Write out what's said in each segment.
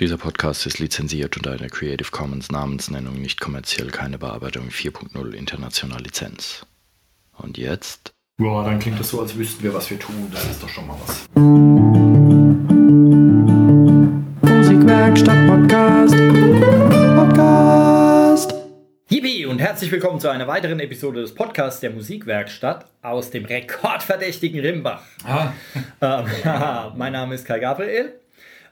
Dieser Podcast ist lizenziert unter einer Creative Commons Namensnennung nicht kommerziell keine Bearbeitung 4.0 international Lizenz. Und jetzt? Ja, dann klingt das so, als wüssten wir, was wir tun. Das ist doch schon mal was. Musikwerkstatt Podcast. Podcast. Yippie und herzlich willkommen zu einer weiteren Episode des Podcasts der Musikwerkstatt aus dem rekordverdächtigen Rimbach. Ah. Ähm, mein Name ist Kai Gabriel.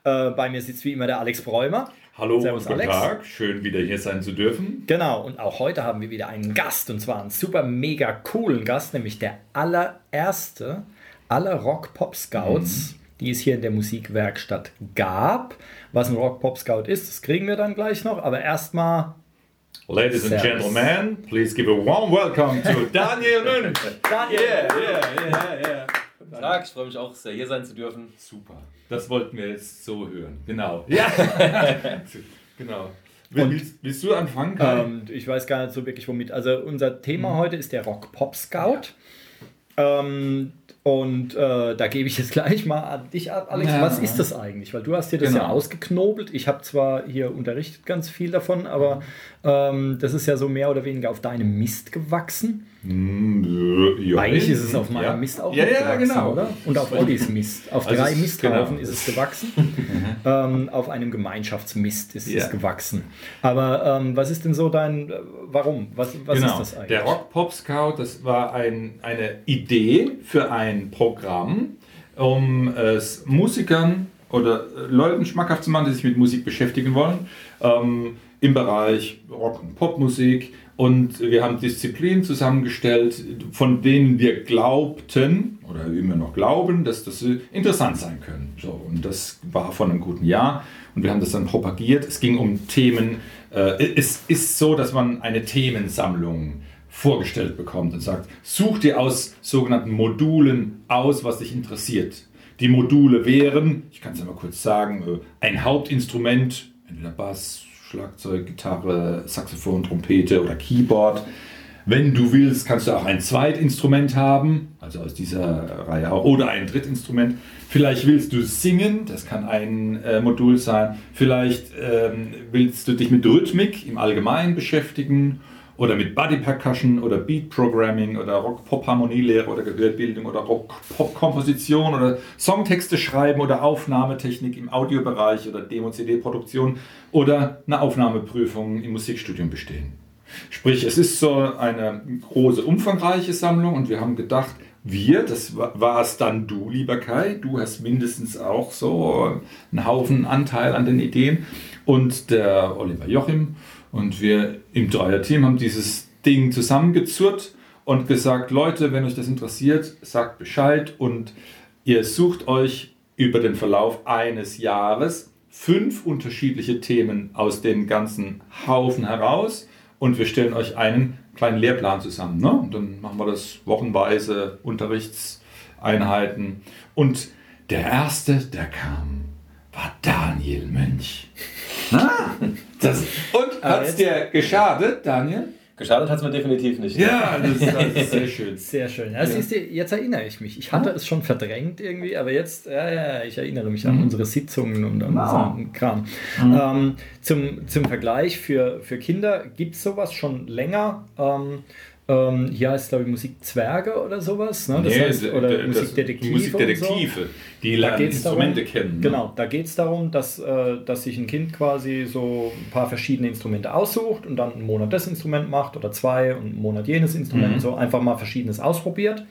Äh, bei mir sitzt wie immer der Alex Bräumer. Hallo Servus, und guten Alex. Tag, schön wieder hier sein zu dürfen. Genau, und auch heute haben wir wieder einen Gast und zwar einen super mega coolen Gast, nämlich der allererste aller Rock-Pop-Scouts, die es hier in der Musikwerkstatt gab. Was ein Rock-Pop-Scout ist, das kriegen wir dann gleich noch, aber erstmal Ladies and Servus. gentlemen, please give a warm welcome to Daniel Münch. Daniel. yeah, yeah, yeah. Guten Tag, ich freue mich auch sehr, hier sein zu dürfen. Super, das wollten wir jetzt so hören. Genau. Ja, genau. Willst, willst du anfangen? Kai? Ähm, ich weiß gar nicht so wirklich womit. Also unser Thema heute ist der Rock Pop Scout. Ähm, und äh, da gebe ich jetzt gleich mal an dich ab, Alex. Ja. Was ist das eigentlich? Weil du hast dir das Genau. ja ausgeknobelt. Ich habe zwar hier unterrichtet ganz viel davon, aber ähm, das ist ja so mehr oder weniger auf deinem Mist gewachsen. Mm, ja. Eigentlich ist es auf meinem ja. Mist auch ja, ja, gewachsen, genau. oder? Und auf Ollis Mist. Auf Also drei Misthaufen genau. ist es gewachsen. ähm, auf einem Gemeinschaftsmist ist es gewachsen. Aber ähm, was ist denn so dein, äh, warum? Was, was genau. ist das eigentlich? Der Rock Pop Scout, das war ein, eine Idee für ein Programm, um es Musikern oder äh, Leuten schmackhaft zu machen, die sich mit Musik beschäftigen wollen, ähm, im Bereich Rock- und Popmusik. Und wir haben Disziplinen zusammengestellt, von denen wir glaubten oder immer noch glauben, dass das äh, interessant sein können. So, und das war vor einem guten Jahr und wir haben das dann propagiert. Es ging um Themen. Äh, es ist so, dass man eine Themensammlung vorgestellt bekommt und sagt, such dir aus sogenannten Modulen aus, was dich interessiert. Die Module wären, ich kann es ja mal kurz sagen, äh, ein Hauptinstrument, entweder Bass, Schlagzeug, Gitarre, Saxophon, Trompete oder Keyboard. Wenn du willst, kannst du auch ein Zweitinstrument haben, also aus dieser Reihe auch, oder ein Drittinstrument. Vielleicht willst du singen, das kann ein äh, Modul sein. Vielleicht ähm, willst du dich mit Rhythmik im Allgemeinen beschäftigen oder mit Body Percussion oder Beat Programming oder Rock-Pop-Harmonielehre oder Gehörbildung oder Rock-Pop-Komposition oder Songtexte schreiben oder Aufnahmetechnik im Audiobereich oder Demo-CD-Produktion oder eine Aufnahmeprüfung im Musikstudium bestehen. Sprich, es ist so eine große, umfangreiche Sammlung und wir haben gedacht, wir, das wa- war es dann du, lieber Kai, du hast mindestens auch so einen Haufen Anteil an den Ideen und der Oliver Jochim und wir im Dreier-Team haben dieses Ding zusammengezurrt und gesagt, Leute, wenn euch das interessiert, sagt Bescheid und ihr sucht euch über den Verlauf eines Jahres fünf unterschiedliche Themen aus dem ganzen Haufen heraus und wir stellen euch einen kleinen Lehrplan zusammen. Ne? Und dann machen wir das wochenweise, Unterrichtseinheiten. Und der erste, der kam, war Daniel Mönch. Ah, das, und hat es dir geschadet, Daniel? Geschadet hat es mir definitiv nicht. Ja, das, das ist sehr schön. Sehr schön. Ja, siehst du, jetzt erinnere ich mich. Ich hatte es schon verdrängt irgendwie, aber jetzt, ja, ja, ich erinnere mich an unsere Sitzungen und an unseren Kram. Ähm, zum, zum Vergleich für, für Kinder gibt es sowas schon länger. Ähm, ähm, hier heißt es, glaube ich, Musikzwerge oder sowas. Ne? Das Nee, heißt, oder Musikdetektive. Musikdetektive, die Da lernen Instrumente darum, kennen. ne? Genau, da geht es darum, dass, äh, dass sich ein Kind quasi so ein paar verschiedene Instrumente aussucht und dann einen Monat das Instrument macht oder zwei und einen Monat jenes Instrument, Mhm. so einfach mal verschiedenes ausprobiert.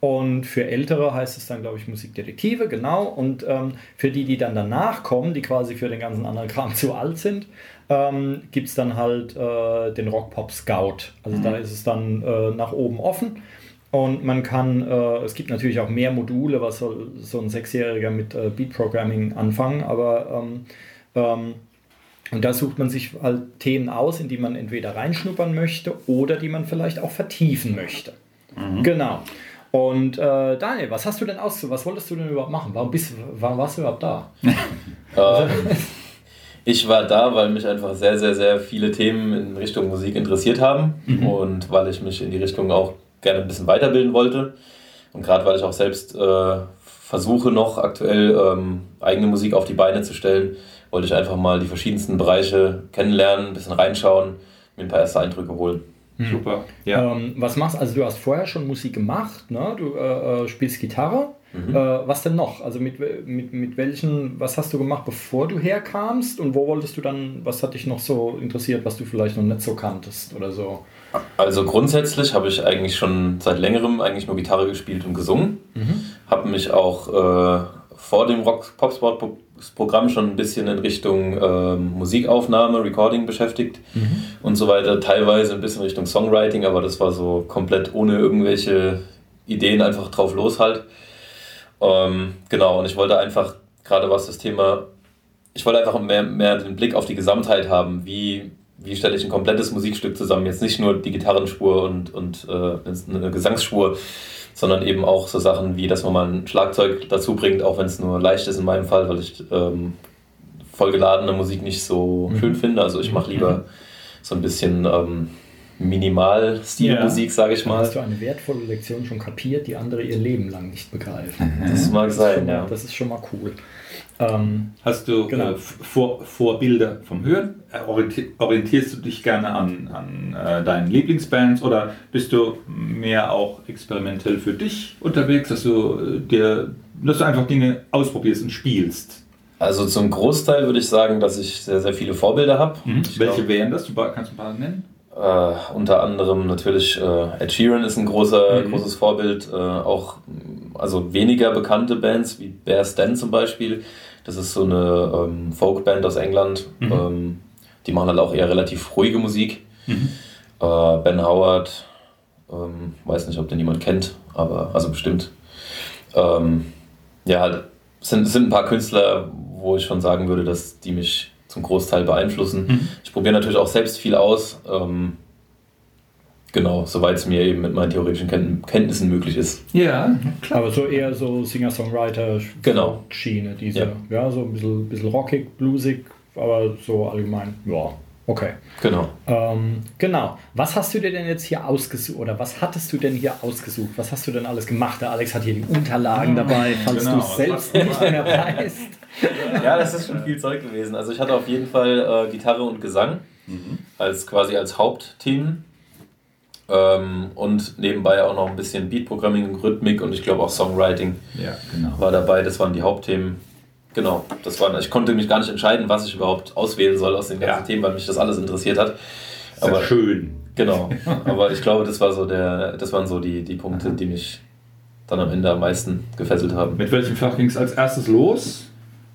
Und für Ältere heißt es dann, glaube ich, Musikdetektive, genau. Und ähm, für die, die dann danach kommen, die quasi für den ganzen anderen Kram zu alt sind, ähm, gibt es dann halt äh, den Rock Pop Scout. Also da ist es dann äh, nach oben offen. Und man kann, äh, es gibt natürlich auch mehr Module, was soll so ein Sechsjähriger mit äh, Beat Programming anfangen, aber ähm, ähm, und da sucht man sich halt Themen aus, in die man entweder reinschnuppern möchte oder die man vielleicht auch vertiefen möchte. Genau. Und äh, Daniel, was hast du denn aus? Was wolltest du denn überhaupt machen? Warum, bist, warum warst du überhaupt da? Ähm, ich war da, weil mich einfach sehr, sehr, sehr viele Themen in Richtung Musik interessiert haben und weil ich mich in die Richtung auch gerne ein bisschen weiterbilden wollte. Und gerade weil ich auch selbst äh, versuche noch aktuell ähm, eigene Musik auf die Beine zu stellen, wollte ich einfach mal die verschiedensten Bereiche kennenlernen, ein bisschen reinschauen, mir ein paar erste Eindrücke holen. Super. Ja. Ähm, was machst du? Also du hast vorher schon Musik gemacht, ne? du äh, äh, spielst Gitarre. Mhm. Äh, was denn noch? Also mit, mit, mit welchen, was hast du gemacht, bevor du herkamst und wo wolltest du dann, was hat dich noch so interessiert, was du vielleicht noch nicht so kanntest oder so? Also grundsätzlich habe ich eigentlich schon seit längerem eigentlich nur Gitarre gespielt und gesungen. Habe mich auch äh, vor dem Rock Popsport Programm schon ein bisschen in Richtung ähm, Musikaufnahme, Recording beschäftigt und so weiter. Teilweise ein bisschen Richtung Songwriting, aber das war so komplett ohne irgendwelche Ideen einfach drauf los halt. Ähm, genau, und ich wollte einfach, gerade was das Thema, ich wollte einfach mehr, mehr den Blick auf die Gesamtheit haben. Wie, wie stelle ich ein komplettes Musikstück zusammen? Jetzt nicht nur die Gitarrenspur und, und äh, eine Gesangsspur, sondern eben auch so Sachen wie, dass man mal ein Schlagzeug dazu bringt, auch wenn es nur leicht ist in meinem Fall, weil ich ähm, vollgeladene Musik nicht so schön finde. Also ich mache lieber so ein bisschen ähm, Minimal-Stilmusik, sage ich Da mal. hast du eine wertvolle Lektion schon kapiert, die andere ihr Leben lang nicht begreifen. Das mag Das schon sein, mal, ja. das ist schon mal cool. Ähm, Hast du Genau. äh, Vor Vorbilder vom Hören? Äh, orienti- Orientierst du dich gerne an, an äh, deinen Lieblingsbands oder bist du mehr auch experimentell für dich unterwegs, dass du, äh, dir, dass du einfach Dinge ausprobierst und spielst? Also zum Großteil würde ich sagen, dass ich sehr, sehr viele Vorbilder habe. Ich Welche glaub, wären das? Du kannst du ein paar nennen? Äh, unter anderem natürlich äh, Ed Sheeran ist ein großer, Mhm. großes Vorbild. Äh, auch also weniger bekannte Bands wie Bear Stan zum Beispiel. Das ist so eine ähm, Folkband aus England. Mhm. Ähm, die machen halt auch eher relativ ruhige Musik. Mhm. Äh, ben Howard, ähm, weiß nicht, ob den jemand kennt, aber also bestimmt. Ähm, ja, halt, es sind, es sind ein paar Künstler, wo ich schon sagen würde, dass die mich zum Großteil beeinflussen. Mhm. Ich probiere natürlich auch selbst viel aus. Ähm, genau, soweit es mir eben mit meinen theoretischen Ken Kenntnissen möglich ist. Ja, aber so eher so Singer-Songwriter, Genau. Schiene, diese, Ja. ja. so ein bisschen, bisschen rockig, bluesig, aber so allgemein, ja, okay. Genau. Ähm, genau. Was hast du dir denn jetzt hier ausgesucht oder was hattest du denn hier ausgesucht? Was hast du denn alles gemacht? Der Alex hat hier die Unterlagen dabei, falls genau. du es selbst nicht mehr weißt. Ja, das ist schon viel Zeug gewesen. Also ich hatte auf jeden Fall äh, Gitarre und Gesang als quasi als Hauptthemen. Ähm, und nebenbei auch noch ein bisschen Beatprogramming, Rhythmik und ich glaube auch Songwriting ja, genau. war dabei. Das waren die Hauptthemen. Genau, das waren, ich konnte mich gar nicht entscheiden, was ich überhaupt auswählen soll aus den ganzen Ja. Themen, weil mich das alles interessiert hat. Sehr Aber schön. Genau, aber ich glaube, das war so der, das waren so die, die Punkte, die mich dann am Ende am meisten gefesselt haben. Mit welchem Fach ging es als erstes los?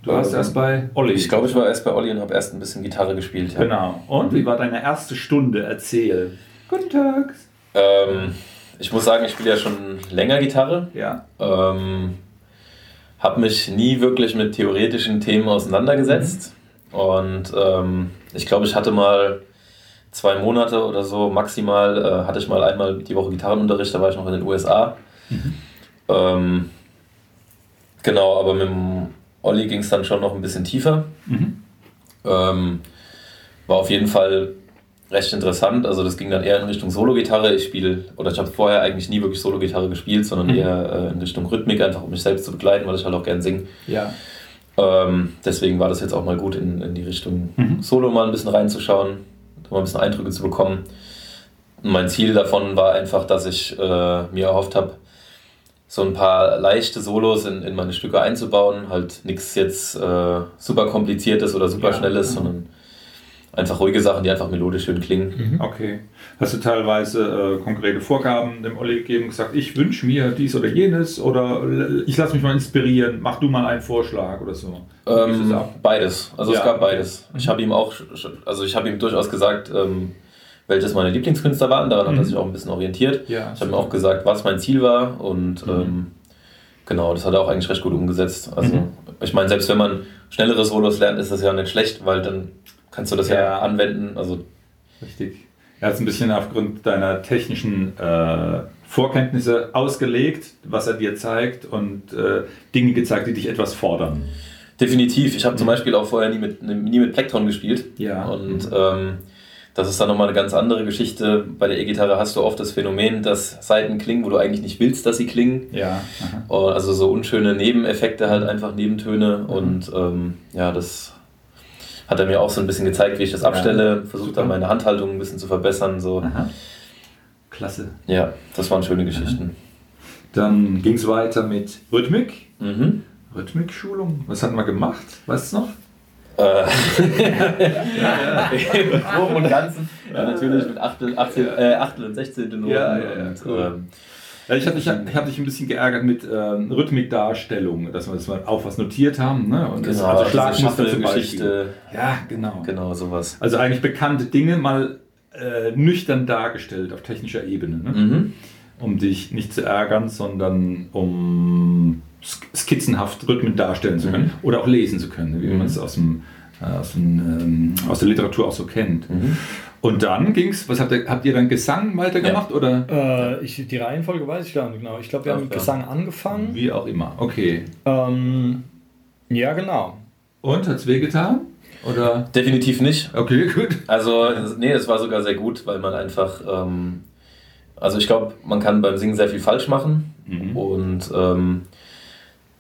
Du warst Ähm, erst bei Olli. Ich glaube, ich war erst bei Olli und habe erst ein bisschen Gitarre gespielt. Ja. Genau. Und wie war deine erste Stunde? Erzähl. Guten Tag. Ähm, ich muss sagen, ich spiele ja schon länger Gitarre. Ja. Ähm, habe mich nie wirklich mit theoretischen Themen auseinandergesetzt. Und ähm, ich glaube, ich hatte mal zwei Monate oder so maximal, äh, hatte ich mal einmal die Woche Gitarrenunterricht, da war ich noch in den USA. Ähm, genau, aber mit dem Olli ging es dann schon noch ein bisschen tiefer. Mhm. Ähm, war auf jeden Fall recht interessant. Also das ging dann eher in Richtung Solo-Gitarre. Ich spiele, oder ich habe vorher eigentlich nie wirklich Solo-Gitarre gespielt, sondern Mhm. eher äh, in Richtung Rhythmik, einfach um mich selbst zu begleiten, weil ich halt auch gern singe. Ja. Ähm, deswegen war das jetzt auch mal gut, in, in die Richtung Mhm. Solo mal ein bisschen reinzuschauen, mal ein bisschen Eindrücke zu bekommen. Und mein Ziel davon war einfach, dass ich äh, mir erhofft habe, so ein paar leichte Solos in, in meine Stücke einzubauen. Halt nichts jetzt äh, super kompliziertes oder super Ja. schnelles, sondern einfach ruhige Sachen, die einfach melodisch schön klingen. Okay. Hast du teilweise äh, konkrete Vorgaben dem Olli gegeben, gesagt, ich wünsche mir dies oder jenes oder ich lasse mich mal inspirieren, mach du mal einen Vorschlag oder so? Wie ist es Ähm, beides. Also Ja. es gab beides. Ich habe ihm auch, also ich habe ihm durchaus gesagt, ähm, welches meine Lieblingskünstler waren. Daran hat er Mhm. sich auch ein bisschen orientiert. Ja, Ich habe ihm auch gesagt, was mein Ziel war und Mhm. ähm, genau, das hat er auch eigentlich recht gut umgesetzt. Also Mhm. ich meine, selbst wenn man schnellere Solos lernt, ist das ja nicht schlecht, weil dann kannst du das ja, Ja. anwenden. Also Richtig. Er hat es ein bisschen aufgrund deiner technischen äh, Vorkenntnisse ausgelegt, was er dir zeigt und äh, Dinge gezeigt, die dich etwas fordern. definitiv. Ich habe zum Beispiel auch vorher nie mit, nie mit Plektron gespielt. Mhm. Ja. Und ähm, das ist dann nochmal eine ganz andere Geschichte. Bei der E-Gitarre hast du oft das Phänomen, dass Saiten klingen, wo du eigentlich nicht willst, dass sie klingen. Ja. Aha. Oh, Also so unschöne Nebeneffekte, halt einfach Mhm. Nebentöne. Und ähm, ja, das hat er mir auch so ein bisschen gezeigt, wie ich das abstelle, versucht dann meine Handhaltung ein bisschen zu verbessern. So. Aha. Klasse. Ja, das waren schöne Geschichten. Dann ging es weiter mit Rhythmik. Mhm. Rhythmikschulung. Was hatten wir gemacht? Weißt du noch? Äh, Im Groben und Ganzen. Ja, natürlich mit Achtel, Achtel, äh, Achtel und 16. Noten. Ja, ja, ja, und, cool. ähm, Ja, ich habe dich, ich hab dich ein bisschen geärgert mit ähm, Rhythmikdarstellung, dass wir, dass wir auch was notiert haben. Ne? Und das, genau, also Schlagmuster zum Beispiel. Ja, genau. Genau, sowas. Also eigentlich bekannte Dinge mal äh, nüchtern dargestellt auf technischer Ebene. Ne? Mhm. Um dich nicht zu ärgern, sondern um sk- skizzenhaft Rhythmen darstellen zu können. Mhm. Oder auch lesen zu können, wie Mhm. man es aus, dem, äh, aus, dem, ähm, aus der Literatur auch so kennt. Mhm. Und dann ging's, was habt ihr, habt ihr dann Gesang weitergemacht oder Äh, ich, die Reihenfolge weiß ich gar nicht genau. Ich glaube, wir haben mit Ja. Gesang angefangen. wie auch immer? Okay. Ähm, ja, genau. Und hat's wehgetan? Oder? Definitiv nicht. Okay, gut. Also, nee, es war sogar sehr gut, weil man einfach, ähm, also ich glaube, man kann beim Singen sehr viel falsch machen Mhm. und ähm,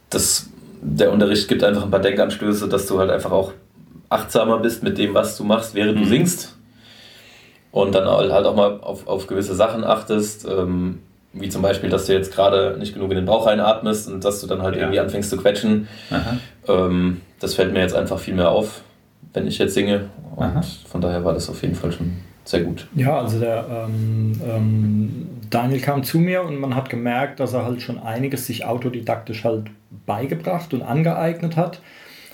das, der Unterricht gibt einfach ein paar Denkanstöße, dass du halt einfach auch achtsamer bist mit dem, was du machst, während Mhm. du singst und dann halt auch mal auf, auf gewisse Sachen achtest, ähm, wie zum Beispiel, dass du jetzt gerade nicht genug in den Bauch reinatmest und dass du dann halt Ja. irgendwie anfängst zu quetschen. Ähm, das fällt mir jetzt einfach viel mehr auf, wenn ich jetzt singe. Und Aha. von daher war das auf jeden Fall schon sehr gut. Ja, also der ähm, ähm, Daniel kam zu mir und man hat gemerkt, dass er halt schon einiges sich autodidaktisch halt beigebracht und angeeignet hat.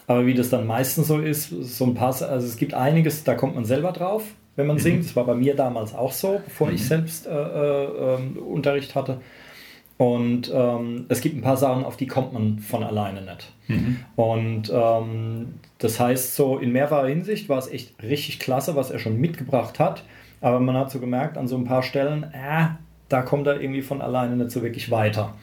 Aber wie das dann meistens so ist, so ein paar, also es gibt einiges, da kommt man selber drauf, wenn man singt. Das war bei mir damals auch so, bevor ich selbst äh, äh, ähm, Unterricht hatte. Und ähm, es gibt ein paar Sachen, auf die kommt man von alleine nicht. Und ähm, das heißt, so in mehrerer Hinsicht war es echt richtig klasse, was er schon mitgebracht hat. Aber man hat so gemerkt, an so ein paar Stellen, äh, da kommt er irgendwie von alleine nicht so wirklich weiter.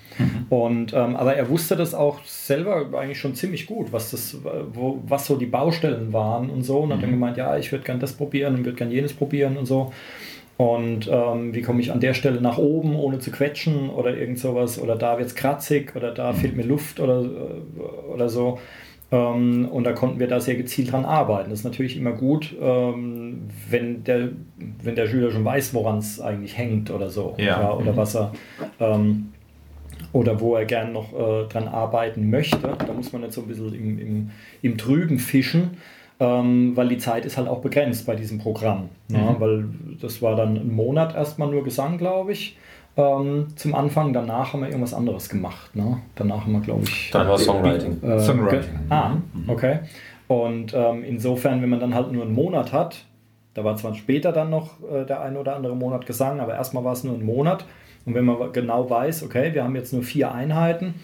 Und, ähm, aber er wusste das auch selber eigentlich schon ziemlich gut, was, das, wo, was so die Baustellen waren und so. Und hat dann gemeint, ja, ich würde gern das probieren und würde gern jenes probieren und so. Und ähm, wie komme ich an der Stelle nach oben, ohne zu quetschen oder irgend sowas? Oder da wird es kratzig oder da fehlt mir Luft oder, äh, oder so. Ähm, und da konnten wir da sehr gezielt dran arbeiten. Das ist natürlich immer gut, ähm, wenn, der, wenn der Schüler schon weiß, woran es eigentlich hängt oder so. Ja. oder was er. Ähm, oder wo er gern noch äh, dran arbeiten möchte. Da muss man jetzt so ein bisschen im, im, im Trüben fischen, ähm, weil die Zeit ist halt auch begrenzt bei diesem Programm. Ne? Weil das war dann ein Monat erstmal nur Gesang, glaube ich, ähm, zum Anfang. Danach haben wir irgendwas anderes gemacht. Ne? Danach haben wir, glaube ich. Dann war Songwriting. Äh, Songwriting. Ah, okay. Und ähm, insofern, wenn man dann halt nur einen Monat hat, da war zwar später dann noch äh, der ein oder andere Monat Gesang, aber erstmal war es nur ein Monat. Und wenn man genau weiß, okay, wir haben jetzt nur vier Einheiten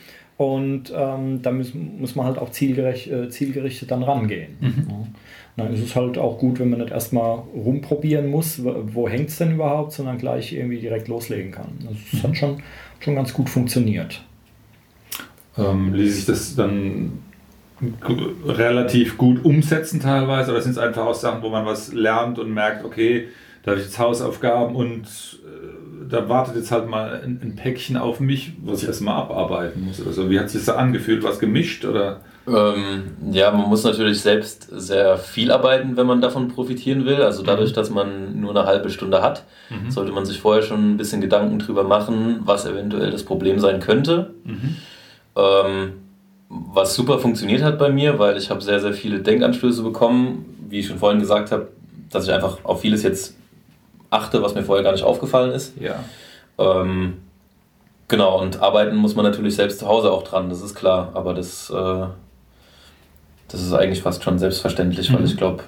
und ähm, da muss, muss man halt auch zielgerecht, äh, zielgerichtet dann rangehen. Ja. Dann ist es halt auch gut, wenn man nicht erstmal rumprobieren muss, wo, wo hängt es denn überhaupt, sondern gleich irgendwie direkt loslegen kann. Also es hat schon, schon ganz gut funktioniert. Ähm, ließ sich das dann relativ gut umsetzen teilweise oder sind es einfach auch Sachen, wo man was lernt und merkt, okay, da habe ich jetzt Hausaufgaben und äh, da wartet jetzt halt mal ein, ein Päckchen auf mich, was ich erstmal abarbeiten muss oder so. Wie hat sich das da angefühlt? Was gemischt oder? Ähm, ja, man muss natürlich selbst sehr viel arbeiten, wenn man davon profitieren will. Also dadurch, dass man nur eine halbe Stunde hat, sollte man sich vorher schon ein bisschen Gedanken drüber machen, was eventuell das Problem sein könnte. Ähm, was super funktioniert hat bei mir, weil ich habe sehr, sehr viele Denkanstöße bekommen, wie ich schon vorhin gesagt habe, dass ich einfach auf vieles jetzt achte, was mir vorher gar nicht aufgefallen ist. Ja. Ähm, genau, und arbeiten muss man natürlich selbst zu Hause auch dran, das ist klar. Aber das, äh, das ist eigentlich fast schon selbstverständlich, weil Mhm. ich glaube,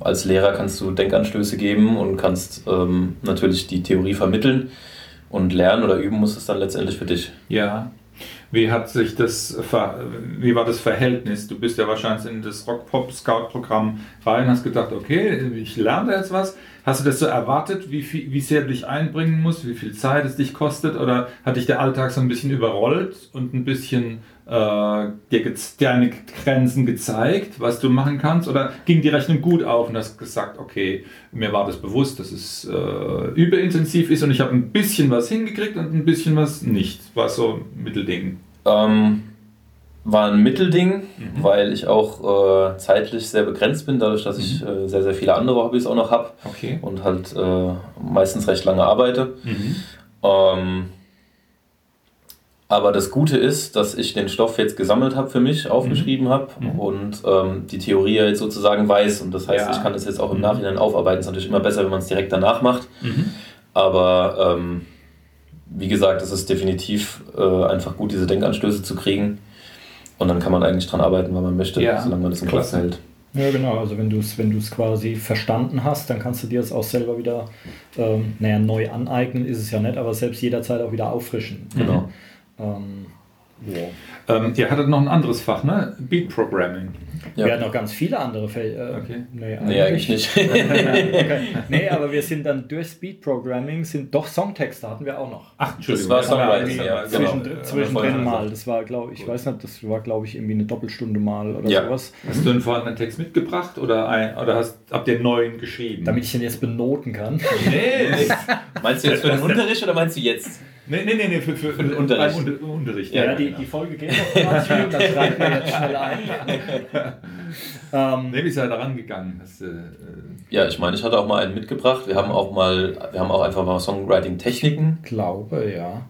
als Lehrer kannst du Denkanstöße geben und kannst ähm, natürlich die Theorie vermitteln. Und lernen oder üben muss es dann letztendlich für dich. Ja. Wie hat sich das, wie war das Verhältnis? Du bist ja wahrscheinlich in das Rock-Pop-Scout-Programm rein, hast gedacht, okay, ich lerne da jetzt was. Hast du das so erwartet, wie, viel, wie sehr du dich einbringen musst, wie viel Zeit es dich kostet? Oder hat dich der Alltag so ein bisschen überrollt und ein bisschen äh, dir deine Grenzen gezeigt, was du machen kannst? Oder ging die Rechnung gut auf und hast gesagt, okay, mir war das bewusst, dass es äh, überintensiv ist und ich habe ein bisschen was hingekriegt und ein bisschen was nicht. War so ein Mittelding. Ähm, war ein Mittelding, weil ich auch äh, zeitlich sehr begrenzt bin, dadurch, dass ich äh, sehr, sehr viele andere Hobbys auch noch habe Okay. und halt äh, meistens recht lange arbeite. Mhm. Ähm, aber das Gute ist, dass ich den Stoff jetzt gesammelt habe für mich, aufgeschrieben habe Mhm. und ähm, die Theorie jetzt sozusagen weiß. Und das heißt, Ja. ich kann das jetzt auch im Mhm. Nachhinein aufarbeiten. ist natürlich immer besser, wenn man es direkt danach macht. Mhm. Aber ähm, wie gesagt, es ist definitiv äh, einfach gut, diese Denkanstöße zu kriegen. Und dann kann man eigentlich dran arbeiten, wenn man möchte, Ja, solange man das im Kopf klasse. hält. Ja, genau. Also wenn du es wenn du's quasi verstanden hast, dann kannst du dir es auch selber wieder, ähm, naja, neu aneignen ist es ja nicht, aber selbst jederzeit auch wieder auffrischen. Genau. Ähm, ja. Ähm, ihr hattet noch ein anderes Fach, ne? Beat Programming. Ja. Wir hatten noch ganz viele andere Fälle. Äh, Okay. Nee, Nee, eigentlich nicht. okay. Nee, aber wir sind dann durch Speed Programming, sind doch Songtexte hatten wir auch noch. Ach, Entschuldigung. war Ja, Songwriting, ja, ja, genau. Zwischen, Genau. zwischendrin mal. Das war, glaube ich, ich weiß nicht, das war, glaube ich, irgendwie eine Doppelstunde mal oder Ja. sowas. Hast du einen vorhandenen Text mitgebracht oder, ein, oder hast, habt ihr einen neuen geschrieben? Damit ich den jetzt benoten kann. nee, Meinst du jetzt für den Unterricht oder meinst du jetzt? Nee, nee, nee, nee für, für, für den Unterricht. beim Unter Unterricht. Ja, Ja, die, genau. die Folge geht noch 20 Minuten, das schreiben wir jetzt schnell ein. ähm, Nee, wie ist er da rangegangen? Äh, Ja, ich meine, ich hatte auch mal einen mitgebracht. Wir haben auch mal, wir haben auch einfach mal Songwriting-Techniken. glaube, ja.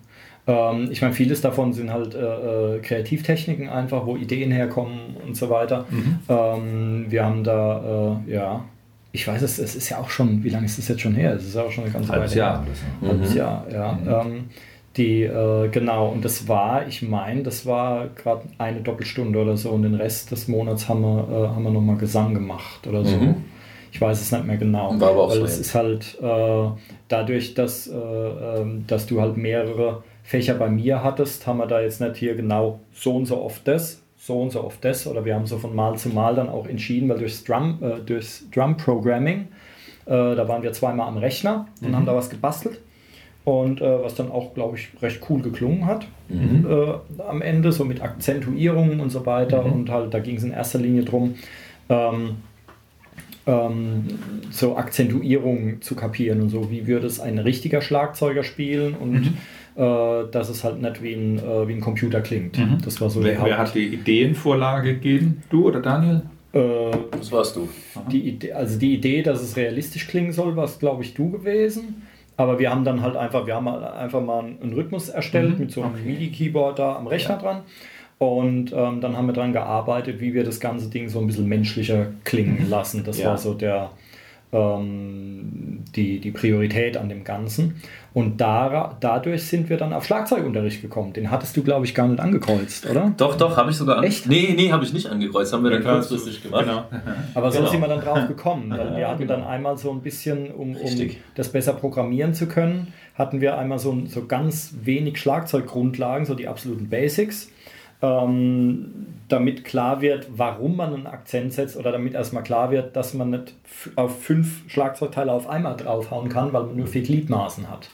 Ähm, ich meine, vieles davon sind halt äh, äh, Kreativtechniken einfach, wo Ideen herkommen und so weiter. Ähm, wir haben da, äh, ja, ich weiß es, es ist ja auch schon, wie lange ist das jetzt schon her? Es ist ja auch schon eine ganze halbes Weile Jahr her. oder so. Halbes Mhm. Jahr, ja. Ähm, die, äh, genau, und das war, ich meine, das war gerade eine Doppelstunde oder so und den Rest des Monats haben wir, äh, haben wir nochmal Gesang gemacht oder so. Mhm. Ich weiß es nicht mehr genau. War aber auch weil so, es ist halt äh, dadurch, dass, äh, ähm, dass du halt mehrere Fächer bei mir hattest, haben wir da jetzt nicht hier genau so und so oft das, so und so oft das, oder wir haben so von Mal zu Mal dann auch entschieden, weil durchs Drum, äh, durchs Drum Programming, äh, da waren wir zweimal am Rechner und haben da was gebastelt. Und äh, was dann auch, glaube ich, recht cool geklungen hat äh, am Ende, so mit Akzentuierungen und so weiter. Und halt, da ging es in erster Linie drum, ähm, ähm, so Akzentuierungen zu kapieren und so, wie würde es ein richtiger Schlagzeuger spielen und äh, dass es halt nicht wie ein, äh, wie ein Computer klingt. Das war so Wer, wer hat die Ideenvorlage gegeben? Du oder Daniel? äh, Das warst du. die Idee, also die Idee, dass es realistisch klingen soll, war es, glaube ich, du gewesen. Aber wir haben dann halt einfach, wir haben halt einfach mal einen Rhythmus erstellt mit so einem MIDI-Keyboard da am Rechner dran. Und ähm, dann haben wir daran gearbeitet, wie wir das ganze Ding so ein bisschen menschlicher klingen lassen. Das Ja. war so der, ähm, die, die Priorität an dem Ganzen. Und da, dadurch sind wir dann auf Schlagzeugunterricht gekommen. Den hattest du, glaube ich, gar nicht angekreuzt, oder? Doch, doch, habe ich sogar an. Echt? Nee, nee, habe ich nicht angekreuzt. Haben wir dann kurzfristig gemacht. Genau. Aber so Genau. sind wir dann drauf gekommen. Weil wir hatten dann einmal so ein bisschen, um, um das besser programmieren zu können, hatten wir einmal so, so ganz wenig Schlagzeuggrundlagen, so die absoluten Basics, ähm, damit klar wird, warum man einen Akzent setzt oder damit erstmal klar wird, dass man nicht auf fünf Schlagzeugteile auf einmal draufhauen kann, weil man nur vier Gliedmaßen hat.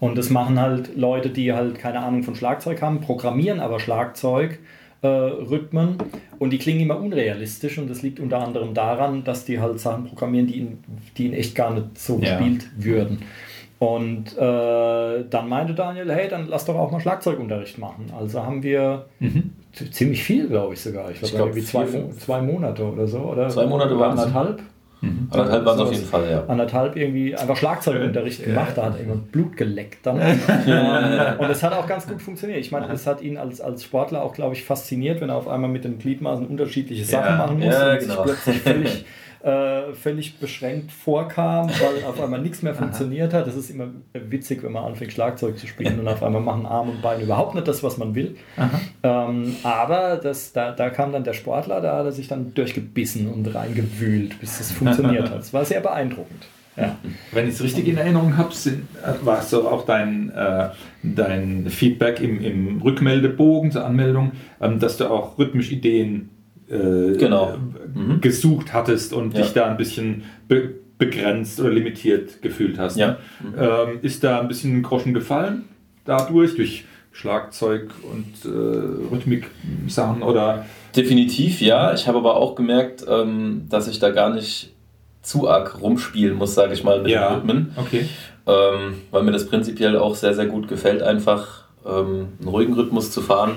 Und das machen halt Leute, die halt keine Ahnung von Schlagzeug haben, programmieren aber Schlagzeug. Äh, Rhythmen und die klingen immer unrealistisch und das liegt unter anderem daran, dass die halt Sachen programmieren, die in, die in echt gar nicht so Ja. gespielt würden. Und äh, dann meinte Daniel, hey, dann lass doch auch mal Schlagzeugunterricht machen. Also haben wir z- ziemlich viel, glaube ich sogar. Ich glaube, glaub, irgendwie zwei, Mo- zwei Monate oder so. Oder Zwei Monate oder anderthalb. Anderthalb waren es auf jeden Fall, ja. Anderthalb irgendwie einfach Schlagzeugunterricht gemacht, da hat irgendwann Blut geleckt dann. Und es hat auch ganz gut funktioniert. Ich meine, es hat ihn als, als Sportler auch, glaube ich, fasziniert, wenn er auf einmal mit den Gliedmaßen unterschiedliche Sachen Ja, machen muss ja, und sich genau. plötzlich völlig, äh, völlig beschränkt vorkam, weil auf einmal nichts mehr funktioniert hat. Das ist immer witzig, wenn man anfängt Schlagzeug zu spielen und auf einmal machen Arm und Bein überhaupt nicht das, was man will. Ähm, aber das, da, da kam dann der Sportler, da hat er sich dann durchgebissen und reingewühlt, bis es funktioniert hat. Es war sehr beeindruckend. Ja. Wenn ich es richtig in Erinnerung habe, war es so auch dein, äh, dein Feedback im, im Rückmeldebogen zur Anmeldung, ähm, dass du auch rhythmisch Ideen äh, Genau. äh, Mhm. gesucht hattest und Ja. dich da ein bisschen be begrenzt oder limitiert gefühlt hast. Ja. Ähm, ist da ein bisschen Groschen gefallen dadurch, durch Schlagzeug und äh, Rhythmik-Sachen oder Definitiv ja. Ich habe aber auch gemerkt, ähm, dass ich da gar nicht zu arg rumspielen muss, sage ich mal, mit Ja. den Rhythmen. okay. Ähm, weil mir das prinzipiell auch sehr, sehr gut gefällt, einfach ähm, einen ruhigen Rhythmus zu fahren.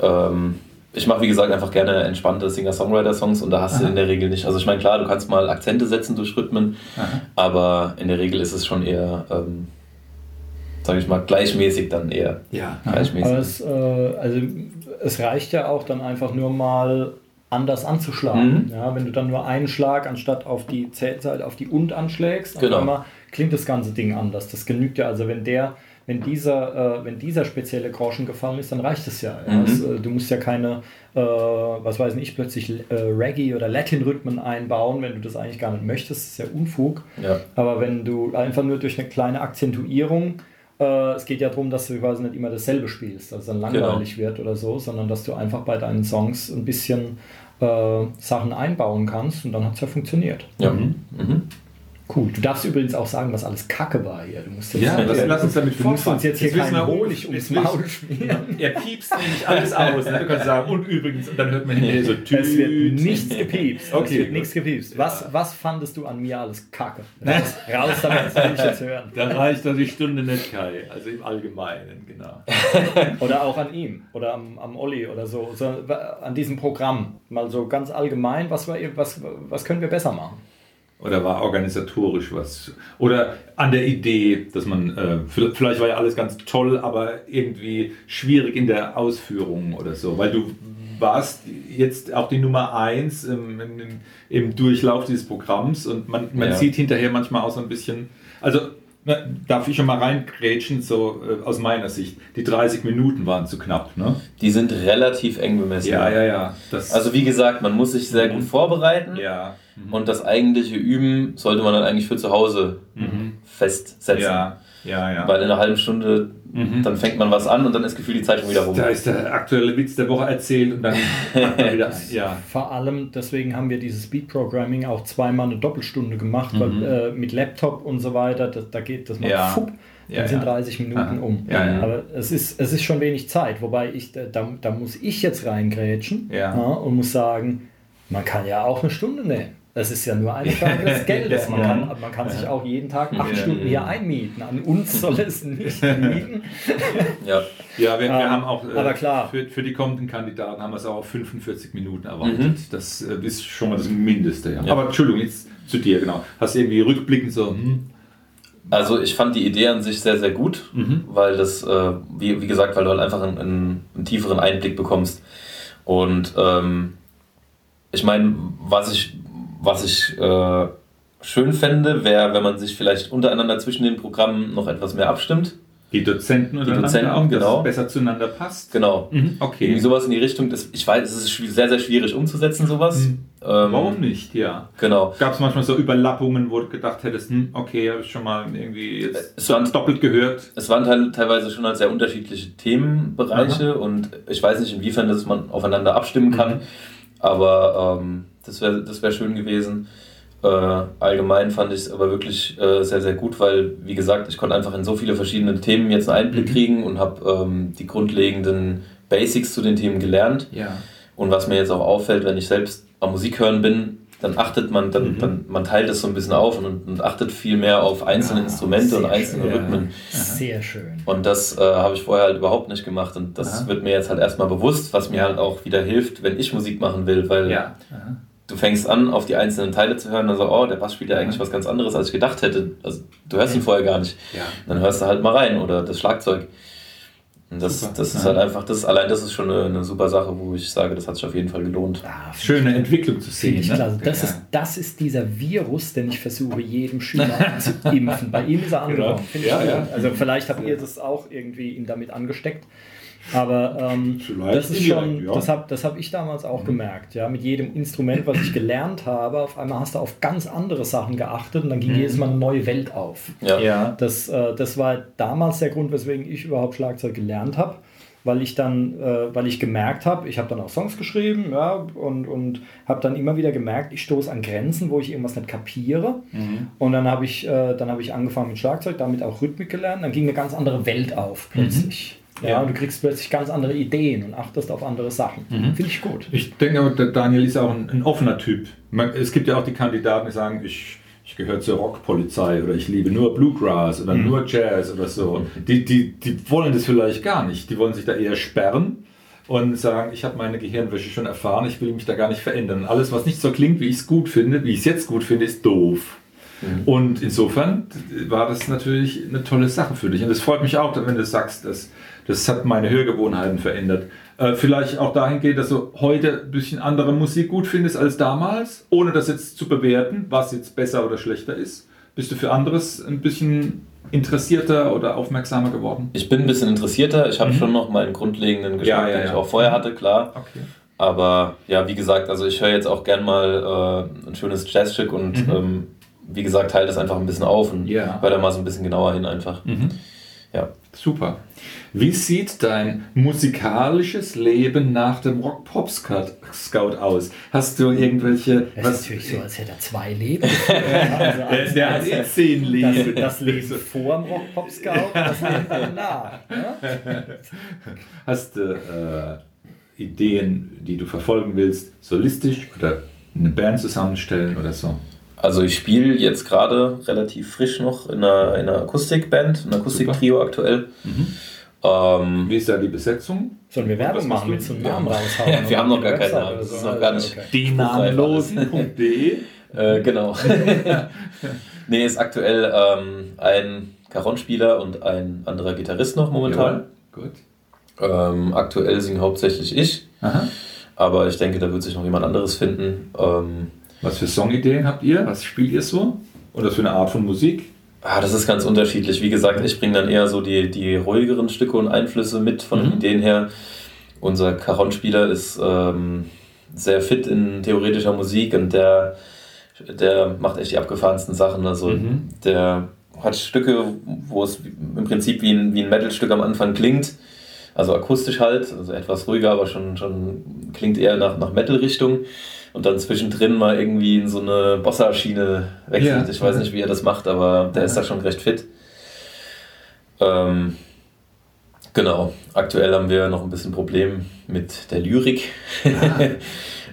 Ähm, ich mache, wie gesagt, einfach gerne entspannte Singer-Songwriter-Songs und da hast du in der Regel nicht. Also, ich meine, klar, du kannst mal Akzente setzen durch Rhythmen, aber in der Regel ist es schon eher, ähm, sage ich mal, gleichmäßig dann eher. Ja. Gleichmäßig. Aber es, äh, also, es reicht ja auch dann einfach nur mal anders anzuschlagen. Mhm. Ja, wenn du dann nur einen Schlag anstatt auf die Zählseite auf die und anschlägst, Genau. klingt das ganze Ding anders. Das genügt ja, also wenn der, wenn dieser, äh, wenn dieser spezielle Groschen gefallen ist, dann reicht es ja. Mhm. Es, äh, du musst ja keine, äh, was weiß ich, plötzlich äh, Reggae oder Latin-Rhythmen einbauen, wenn du das eigentlich gar nicht möchtest. Das ist ja Unfug. Ja. Aber wenn du einfach nur durch eine kleine Akzentuierung, äh, es geht ja darum, dass du quasi nicht immer dasselbe spielst, dass es dann langweilig wird oder so, sondern dass du einfach bei deinen Songs ein bisschen äh, Sachen einbauen kannst und dann hat es ja funktioniert. Ja. Mhm. Cool. Du darfst übrigens auch sagen, was alles Kacke war hier. Du musst jetzt, Ja, lass, lass uns damit du musst uns jetzt hier wissen keinen wir, Honig ums Maul schmieren. Er piepst nämlich alles aus. Ne? Du kannst sagen, und übrigens, und dann hört man hinterher so Tüt. Es wird nichts gepiepst. Okay, es wird nichts gepiepst. Was, was fandest du an mir alles Kacke? Raus, raus damit, das will ich jetzt hören. Da reicht doch die Stunde nicht, Kai. Also im Allgemeinen, genau. Oder auch an ihm oder am, am Olli oder so. so. An diesem Programm. Mal so ganz allgemein, was, wir, was, was können wir besser machen? Oder war organisatorisch was? Oder an der Idee, dass man, äh, vielleicht war ja alles ganz toll, aber irgendwie schwierig in der Ausführung oder so. Weil du warst jetzt auch die Nummer eins im, im, im Durchlauf dieses Programms und man, man Ja. sieht hinterher manchmal auch so ein bisschen, also na, darf ich schon mal reingrätschen, so äh, aus meiner Sicht. Die 30 Minuten waren zu knapp, ne? Die sind relativ eng bemessen. Ja, ja, ja. Das, Also wie gesagt, man muss sich sehr gut vorbereiten ja. und das eigentliche Üben sollte man dann eigentlich für zu Hause festsetzen. Ja, ja, ja. Weil in einer halben Stunde, Mhm. dann fängt man was an und dann ist gefühlt die Zeit schon wieder rum. Da ist der aktuelle Witz der Woche erzählt und dann wieder. Ja. Vor allem, deswegen haben wir dieses Speed Programming auch zweimal eine Doppelstunde gemacht, weil äh, mit Laptop und so weiter, das, da geht das mal Mhm. Ja. fupp, dann Ja, sind ja. 30 Minuten Aha. um. Ja, ja. Aber es ist, es ist schon wenig Zeit, wobei ich, da, da muss ich jetzt reingrätschen Ja. und muss sagen, man kann ja auch eine Stunde nehmen. Das ist ja nur eine Frage des Geldes. Man kann, man kann sich auch jeden Tag acht Ja. Stunden hier einmieten. An uns soll es nicht liegen. Ja. Ja, wir, wir Ähm, haben auch äh, aber klar. Für, für die kommenden Kandidaten haben wir es auch auf 45 Minuten erweitert. Das äh, ist schon mal das Mindeste. Ja. Ja. Aber Entschuldigung, jetzt zu dir, genau. Hast du irgendwie rückblickend so, hm, Also ich fand die Idee an sich sehr, sehr gut, Mhm. weil das, äh, wie, wie gesagt, weil du halt einfach einen, einen, einen tieferen Einblick bekommst. Und ähm, ich meine, was ich, was ich äh, schön fände, wäre, wenn man sich vielleicht untereinander zwischen den Programmen noch etwas mehr abstimmt. die Dozenten oder Dozenten, auch, dass genau. es besser zueinander passt. Genau. Mhm, Okay. Irgendwie sowas in die Richtung. Das, ich weiß, es ist sehr, sehr schwierig umzusetzen, sowas. Mhm. Ähm, Warum nicht, ja. Genau. Gab es manchmal so Überlappungen, wo du gedacht hättest, hm, okay, habe ich schon mal irgendwie jetzt Es waren- doppelt gehört. Es waren teil- teilweise schon halt sehr unterschiedliche Themenbereiche und ich weiß nicht, inwiefern das man aufeinander abstimmen kann, Mhm. aber ähm, das wäre das wär schön gewesen. Äh, allgemein fand ich es aber wirklich äh, sehr, sehr gut, weil, wie gesagt, ich konnte einfach in so viele verschiedene Themen jetzt einen Einblick Mhm. kriegen und habe ähm, die grundlegenden Basics zu den Themen gelernt. Ja. Und was mir jetzt auch auffällt, wenn ich selbst am Musik hören bin, dann achtet man, dann, Mhm. dann man teilt das so ein bisschen auf und, und achtet viel mehr auf einzelne Ah, Instrumente und einzelne schön. Rhythmen. Sehr schön. Und das äh, habe ich vorher halt überhaupt nicht gemacht. Und das Aha. wird mir jetzt halt erstmal bewusst, was mir Ja. halt auch wieder hilft, wenn ich Musik machen will, weil Ja. Du fängst an, auf die einzelnen Teile zu hören, also, oh, der Bass spielt ja eigentlich Ja. was ganz anderes, als ich gedacht hätte. Also, du hörst ihn vorher gar nicht. Ja. Dann hörst du halt mal rein oder das Schlagzeug. Und das, Super. das ist Ja. halt einfach, das allein das ist schon eine, eine super Sache, wo ich sage, das hat sich auf jeden Fall gelohnt. Ah, Schöne Entwicklung zu sehen. Ne? klasse. Das, ja. ist, das ist dieser Virus, den ich versuche, jedem Schüler zu impfen. Bei ihm ist er angekommen. Genau. Finde ich Ja, gut. ja. Also vielleicht habt ihr das auch irgendwie ihn damit angesteckt. Aber ähm, das ist schon, ja. das habe das hab ich damals auch gemerkt. Ja, mit jedem Instrument, was ich gelernt habe, auf einmal hast du auf ganz andere Sachen geachtet und dann ging jedes Mal eine neue Welt auf. Ja. Ja. Das, äh, das war damals der Grund, weswegen ich überhaupt Schlagzeug gelernt habe, weil ich dann, äh, weil ich gemerkt habe, ich habe dann auch Songs geschrieben, ja, und, und habe dann immer wieder gemerkt, ich stoße an Grenzen, wo ich irgendwas nicht kapiere. Und dann habe ich, äh, dann habe ich angefangen mit Schlagzeug, damit auch Rhythmik gelernt. Dann ging eine ganz andere Welt auf plötzlich. Ja, Ja. und du kriegst plötzlich ganz andere Ideen und achtest auf andere Sachen. Finde ich gut. Ich denke aber, der Daniel ist auch ein, ein offener Typ. Man, es gibt ja auch die Kandidaten, die sagen, ich, ich gehöre zur Rockpolizei oder ich liebe nur Bluegrass oder nur Jazz oder so. Die, die, die wollen das vielleicht gar nicht. Die wollen sich da eher sperren. und sagen, ich habe meine Gehirnwäsche schon erfahren, ich will mich da gar nicht verändern. Alles, was nicht so klingt, wie ich es gut finde, wie ich es jetzt gut finde, ist doof. Mhm. Und insofern war das natürlich eine tolle Sache für dich. Und es freut mich auch, wenn du sagst, dass das hat meine Hörgewohnheiten verändert. Äh, vielleicht auch dahingehend, dass du heute ein bisschen andere Musik gut findest als damals, ohne das jetzt zu bewerten, was jetzt besser oder schlechter ist. Bist du für anderes ein bisschen interessierter oder aufmerksamer geworden? Ich bin ein bisschen interessierter. Ich habe mhm. schon noch meinen grundlegenden Geschmack, ja, ja, den ich auch vorher hatte, klar. Okay. Aber ja, wie gesagt, also ich höre jetzt auch gern mal äh, ein schönes Jazzstück und mhm. ähm, wie gesagt, teile das einfach ein bisschen auf und ja. höre da mal so ein bisschen genauer hin einfach. Mhm. Ja. Super. Wie sieht dein musikalisches Leben nach dem Rock-Pop-Scout aus? Hast du irgendwelche. Das ist natürlich so, als hätte er zwei Leben. also als, der hat eh zehn Leben. Das, das Leben vor dem Rock-Pop-Scout, das Leben danach. Ne? Hast du äh, Ideen, die du verfolgen willst, solistisch oder eine Band zusammenstellen oder so? Also ich spiele jetzt gerade relativ frisch noch in einer, in einer Akustikband, ein Akustik-Trio aktuell. Mhm. Ähm, Wie ist da die Besetzung? Sollen wir Werbung machen mit so einem Namen raushauen? wir haben noch gar keinen Namen. Das ist noch gar nicht. Okay. Die Namenlosen.de äh, Genau. nee, ist aktuell ähm, ein Caron-Spieler und ein anderer Gitarrist noch momentan. Ja, gut. Ähm, aktuell singe hauptsächlich ich. Aha. Aber ich denke, da wird sich noch jemand anderes finden. Ähm, was für Songideen habt ihr? Was spielt ihr so? Oder für eine Art von Musik? Ah, das ist ganz unterschiedlich. Wie gesagt, ich bringe dann eher so die, die ruhigeren Stücke und Einflüsse mit von mhm. den Ideen her. Unser Caron-Spieler ist ähm, sehr fit in theoretischer Musik und der, der macht echt die abgefahrensten Sachen. Also mhm. der hat Stücke, wo es im Prinzip wie ein, wie ein Metal-Stück am Anfang klingt. Also akustisch halt, also etwas ruhiger, aber schon, schon klingt eher nach, nach Metal-Richtung und dann zwischendrin mal irgendwie in so eine Bossa-Schiene wechselt. Ja. Ich weiß nicht, wie er das macht, aber der ja. ist da schon recht fit. Ähm, genau, aktuell haben wir noch ein bisschen Problem mit der Lyrik. Ah.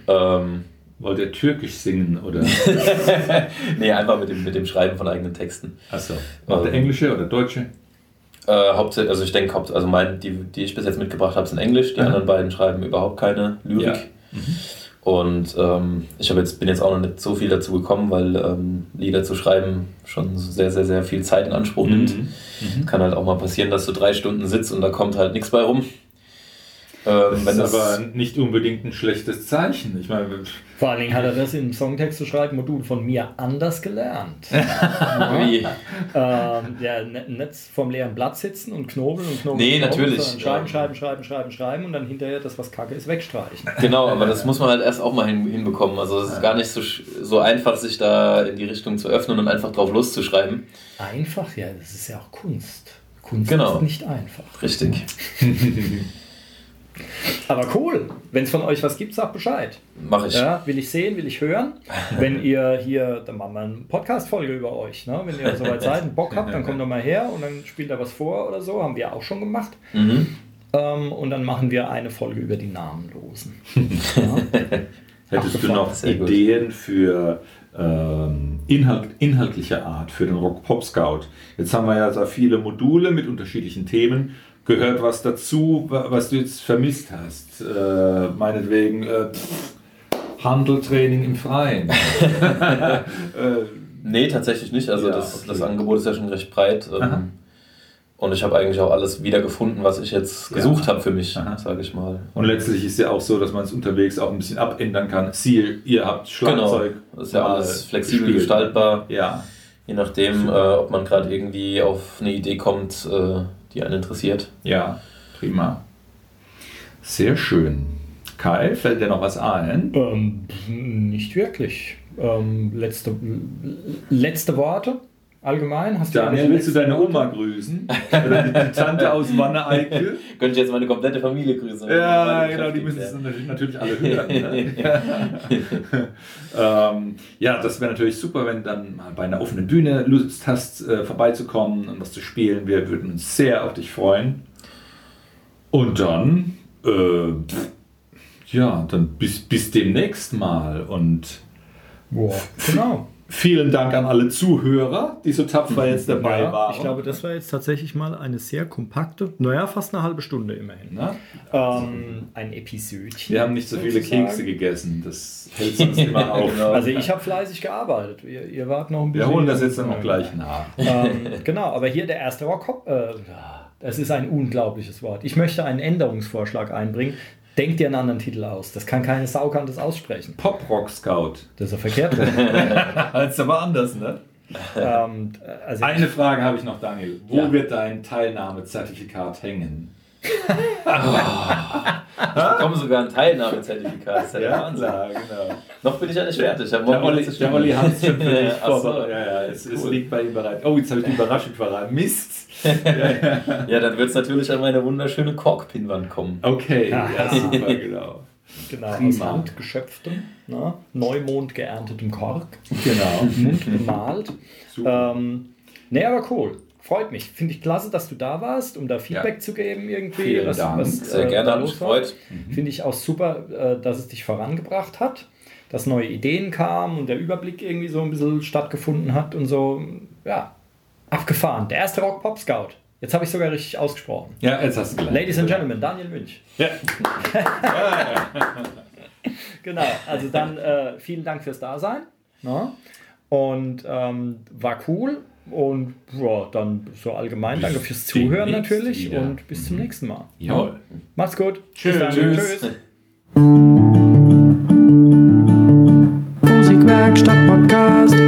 ähm, Wollt ihr türkisch singen oder? nee, einfach mit dem, mit dem Schreiben von eigenen Texten. Achso. Auch der ähm, englische oder deutsche? Äh, hauptsächlich, also ich denke, also mein, die, die ich bis jetzt mitgebracht habe, sind Englisch. Die Aha. anderen beiden schreiben überhaupt keine Lyrik. Ja. Mhm. Und ähm, ich jetzt, bin jetzt auch noch nicht so viel dazu gekommen, weil ähm, Lieder zu schreiben schon sehr, sehr, sehr viel Zeit in Anspruch nimmt. Mhm. Mhm. Kann halt auch mal passieren, dass du drei Stunden sitzt und da kommt halt nichts bei rum. Ähm, das ist das aber nicht unbedingt ein schlechtes Zeichen. Ich meine, vor allen Dingen hat er das im Songtext zu schreiben Modul von mir anders gelernt. Wie? Ähm, ja, nicht vom leeren Blatt sitzen und knobeln und knobeln. Nee, und natürlich. Schreiben, schreiben, schreiben, schreiben, schreiben und dann hinterher das, was kacke ist, wegstreichen. Genau, aber das muss man halt erst auch mal hin, hinbekommen. Also es ist gar nicht so, so einfach, sich da in die Richtung zu öffnen und einfach drauf loszuschreiben. Einfach? Ja, das ist ja auch Kunst. Kunst genau. ist nicht einfach. Richtig. Aber cool. Wenn es von euch was gibt, sagt Bescheid. Mach ich. Ja, will ich sehen, will ich hören. Wenn ihr hier, dann machen wir eine Podcast-Folge über euch. Ne? Wenn ihr soweit seid und Bock habt, dann kommt doch mal her und dann spielt er was vor oder so. Haben wir auch schon gemacht. Mhm. Ähm, und dann machen wir eine Folge über die Namenlosen. Ja? Hättest du noch Ideen für ähm, Inhalt, inhaltlicher Art für den Rock Pop Scout? Jetzt haben wir ja so viele Module mit unterschiedlichen Themen gehört was dazu, was du jetzt vermisst hast? Äh, meinetwegen äh, Handeltraining im Freien. äh, nee, tatsächlich nicht. Also ja, das, okay. das Angebot ist ja schon recht breit. Ähm, und ich habe eigentlich auch alles wiedergefunden, was ich jetzt gesucht ja. habe für mich, sage ich mal. Und letztlich ist ja auch so, dass man es unterwegs auch ein bisschen abändern kann. Ziel, ihr habt Schlagzeug. Genau. Das ist ja alles flexibel gespielt. gestaltbar. Ja. Je nachdem, äh, ob man gerade irgendwie auf eine Idee kommt, äh, die einen interessiert. Ja, prima. Sehr schön. Kai, fällt dir noch was ein? Ähm, nicht wirklich. Ähm, letzte, letzte Worte allgemein? Hast du Daniel, willst du deine Oma grüßen? Oder die Tante aus Wanne-Eickel? Könnte ich jetzt meine komplette Familie grüßen. Ja, genau, die müssen es natürlich alle hören. Ne? ähm, ja, das wäre natürlich super, wenn du dann mal bei einer offenen Bühne Lust hast, äh, vorbeizukommen und was zu spielen. Wir würden uns sehr auf dich freuen. Und dann, äh, ja, dann bis, bis demnächst mal und Boah, genau. Vielen Dank an alle Zuhörer, die so tapfer jetzt dabei Ja, waren. ich glaube, das war jetzt tatsächlich mal eine sehr kompakte, naja, fast eine halbe Stunde immerhin. Na? Ähm, ein Episödchen. Wir haben nicht so viele. Kekse gegessen, das hält uns immer auf. Genau. Also ich habe fleißig gearbeitet. Ihr, ihr wart noch ein Wir bisschen. holen das jetzt dann noch gleich nach. Ähm, genau, aber hier der erste Rock. Äh, das ist ein unglaubliches Wort. Ich möchte einen Änderungsvorschlag einbringen. Denkt dir einen anderen Titel aus. Das kann keine Sau kann das aussprechen. Pop-Rock Scout. Das ist ja verkehrt. Das ist aber anders, ne? ähm, also Eine Frage habe ich noch, Daniel. Wo Ja. wird dein Teilnahmezertifikat hängen? Ich bekomme sogar ein Teilnahmezertifikat. Das ist ja, Wahnsinn. klar, genau. Noch bin ich ja nicht fertig. Der Olli, der. Olli hat es schon für dich vorbereitet. Ja, ja, es, es Cool. liegt bei ihm bereit. Oh, jetzt habe ich die Überraschung verraten. Mist. Ja, dann wird es natürlich an meine wunderschöne Korkpinwand kommen. Okay, ja, super, genau. genau, aus Prima. handgeschöpftem, ne? Neumond geerntetem Kork, Genau. Mund bemalt. Super. Ähm, nee, aber cool. Freut mich. Finde ich klasse, dass du da warst, um da Feedback Ja. zu geben irgendwie. Vielen Dank. Sehr äh, gerne, mich los war. gefreut. Finde ich auch super, äh, dass es dich vorangebracht hat, dass neue Ideen kamen und der Überblick irgendwie so ein bisschen stattgefunden hat und so. Ja, abgefahren. Der erste Rock Pop Scout. Jetzt habe ich sogar richtig ausgesprochen. Ja, jetzt hast du gelernt. Ladies and Gentlemen, Daniel Münch. Ja. Genau, also dann äh, vielen Dank fürs Dasein. Ne? Und ähm, war cool. Und boah, dann so allgemein, bis danke fürs Zuhören natürlich wieder. und bis zum mhm. nächsten Mal. Jawohl. Macht's gut. Tschüss. Tschüss. Tschüss. Musikwerkstatt Podcast.